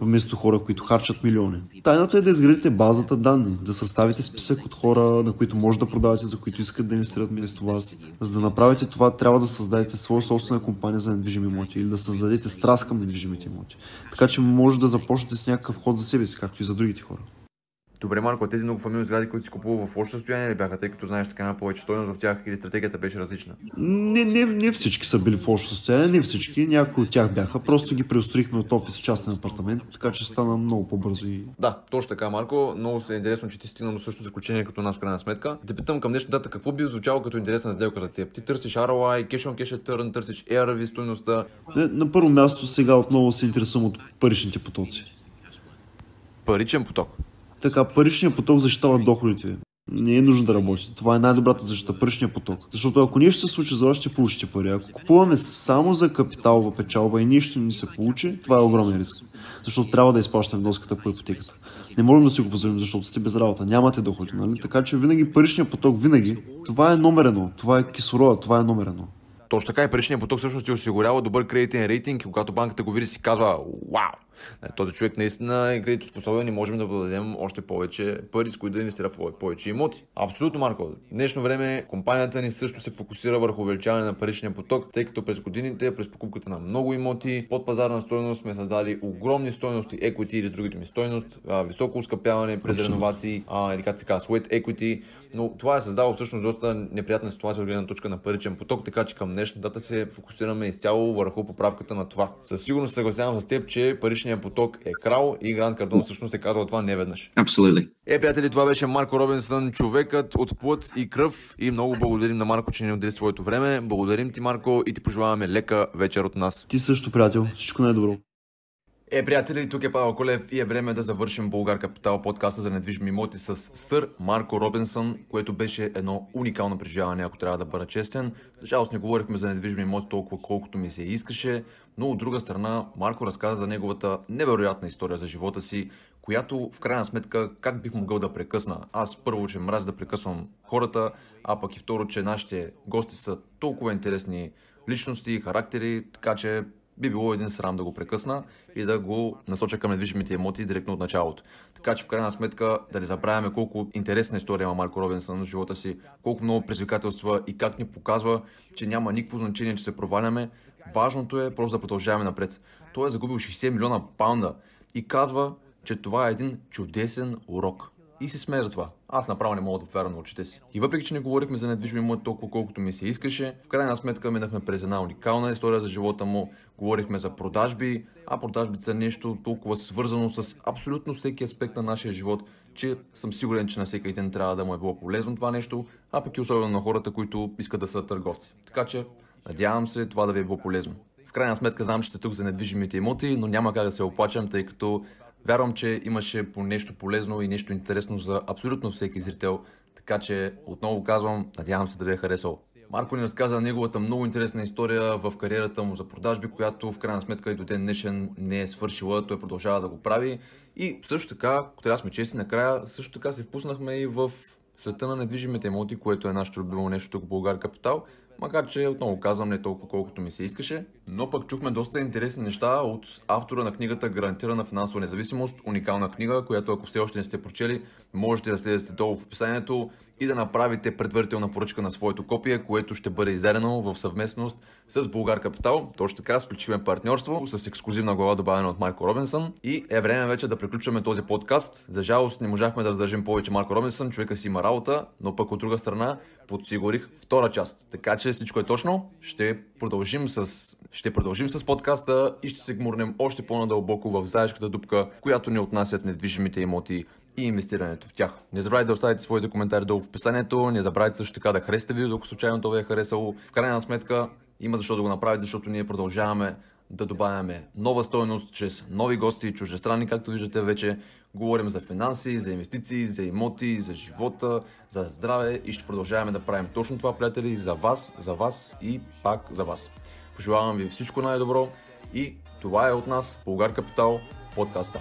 вместо хора, които харчат милиони. Тайната е да изградите базата данни, да съставите списък от хора, на които може да продавате, за които искат да инвестират вместо вас. За да направите това, трябва да създадете своя собствена компания за недвижими имоти или да създадете страст към недвижимите имоти. Така че може да започнете с някакъв ход за себе си, както и за другите хора. Добре, Марко, тези многофамилни сгради, които си купува в лошо състояние ли бяха, тъй като знаеш така няма повече стойност в тях или стратегията беше различна? Не, не, не всички са били в лошо състояние, не всички, някои от тях бяха. Просто ги преустроихме от офис в частен апартамент, така че стана много по-бързо и Да, точно така, Марко. Много се е интересно, че ти стигна до същото заключение като нас в крайна сметка. Те питам към днешна дата, какво би звучало като интересна сделка за теб? Ти търсиш ROI, Cash on Cash Return, търсиш ARV стойността. Не, на първо място сега отново се интересувам от паричните потоци. Паричен поток. Така, паричният поток защитава доходите. Не е нужно да работите. Това е най-добрата защита, паричния поток. Защото ако нещо се случи за вас, ще получите пари. Ако купуваме само за капиталова печалба и нищо не се получи, това е огромен риск. Защото трябва да изплащаме вноската по ипотеката. Не можем да си го позволим, защото сте без работа. Нямате доходи, нали? Така че винаги паричният поток, винаги, това е номер едно. Това е кислорода, това е номер едно. Точно така и паричният поток всъщност ти осигурява добър кредитен рейтинг и когато банката го види си казва Вау! Нали, Този човек наистина е кредитоспособен и можем да дадем още повече пари, с които да инвестира в повече имоти. Абсолютно, Марко. В днешно време компанията ни също се фокусира върху увеличаване на паричния поток, тъй като през годините, през покупката на много имоти, под пазарна стойност сме създали огромни стойности, equity или другите ми стойност, високо ускъпяване през реновации, или как се казва, sweat equity, но това е създало всъщност доста неприятна ситуация от гледна точка на паричен поток, така че към днешна дата се фокусираме изцяло върху поправката на това. Със сигурност се съгласявам с теб, че паричният поток е крал и Гранд Кардон всъщност е казал това не веднъж. Absolutely. Е, приятели, това беше Марко Робинсън, човекът от плът и кръв и много благодарим на Марко, че ни отдели своето време. Благодарим ти, Марко, и ти пожелаваме лека вечер от нас. Ти също, приятел. Всичко най-добро. Е, приятели, тук е Павел Колев и е време да завършим Българ Капитал подкаста за недвижими имоти с сър Марко Робинсън, което беше едно уникално преживяване, ако трябва да бъда честен. За жалост не говорихме за недвижими имоти толкова колкото ми се искаше, но от друга страна Марко разказа за неговата невероятна история за живота си, която в крайна сметка как бих могъл да прекъсна. Аз първо, че мразя да прекъсвам хората, а пък и второ, че нашите гости са толкова интересни личности, характери, така че би било един срам да го прекъсна и да го насоча към недвижимите имоти директно от началото. Така че в крайна сметка да не забравяме колко интересна история има Марко Робинсън в живота си, колко много предизвикателства и как ни показва, че няма никакво значение, че се проваляме. Важното е просто да продължаваме напред. Той е загубил 60 милиона паунда и казва, че това е един чудесен урок. И се смея за това. Аз направо не мога да повярвам на очите си. И въпреки, че не говорихме за недвижими имоти толкова колкото ми се искаше, в крайна сметка минахме през една уникална история за живота му, говорихме за продажби, а продажбите са нещо толкова свързано с абсолютно всеки аспект на нашия живот, че съм сигурен, че на всеки един трябва да му е било полезно това нещо, а пък и особено на хората, които искат да са търговци. Така че, надявам се това да ви е било полезно. В крайна сметка знам, че сте тук за недвижимите имоти, но няма как да се оплачем, тъй като Вярвам, че имаше по нещо полезно и нещо интересно за абсолютно всеки зрител, така че отново казвам, надявам се да ви е харесал. Марко ни разказа неговата много интересна история в кариерата му за продажби, която в крайна сметка и до ден днешен не е свършила, той продължава да го прави. И също така, ако трябва да сме чести, накрая също така се впуснахме и в света на недвижимите имоти, което е нашето любимо нещо тук в Българ Капитал. Макар, че отново казвам не толкова колкото ми се искаше, но пък чухме доста интересни неща от автора на книгата Гарантирана финансова независимост, уникална книга, която ако все още не сте прочели, можете да следите долу в описанието и да направите предварителна поръчка на своето копие, което ще бъде издадено в съвместност с Българ Капитал. Точно така, сключихме партньорство с ексклюзивна глава добавена от Марко Робинсън и е време вече да приключваме този подкаст. За жалост не можахме да задържим повече Марко Робинсън, човека си има работа, но пък от друга страна подсигурих втора част. Така че всичко е точно. Ще продължим с, ще продължим с подкаста и ще се гмурнем още по-надълбоко в заешката дупка, която ни отнасят недвижимите имоти и инвестирането в тях. Не забравяйте да оставите своите коментари долу в описанието, не забравяйте също така да харесате видео, ако случайно това ви е харесало. В крайна сметка има защо да го направите, защото ние продължаваме да добавяме нова стоеност чрез нови гости, чуждестранни, както виждате вече. Говорим за финанси, за инвестиции, за имоти, за живота, за здраве и ще продължаваме да правим точно това, приятели, за вас, за вас и пак за вас. Пожелавам ви всичко най-добро и това е от нас, Българ Капитал, подкаста.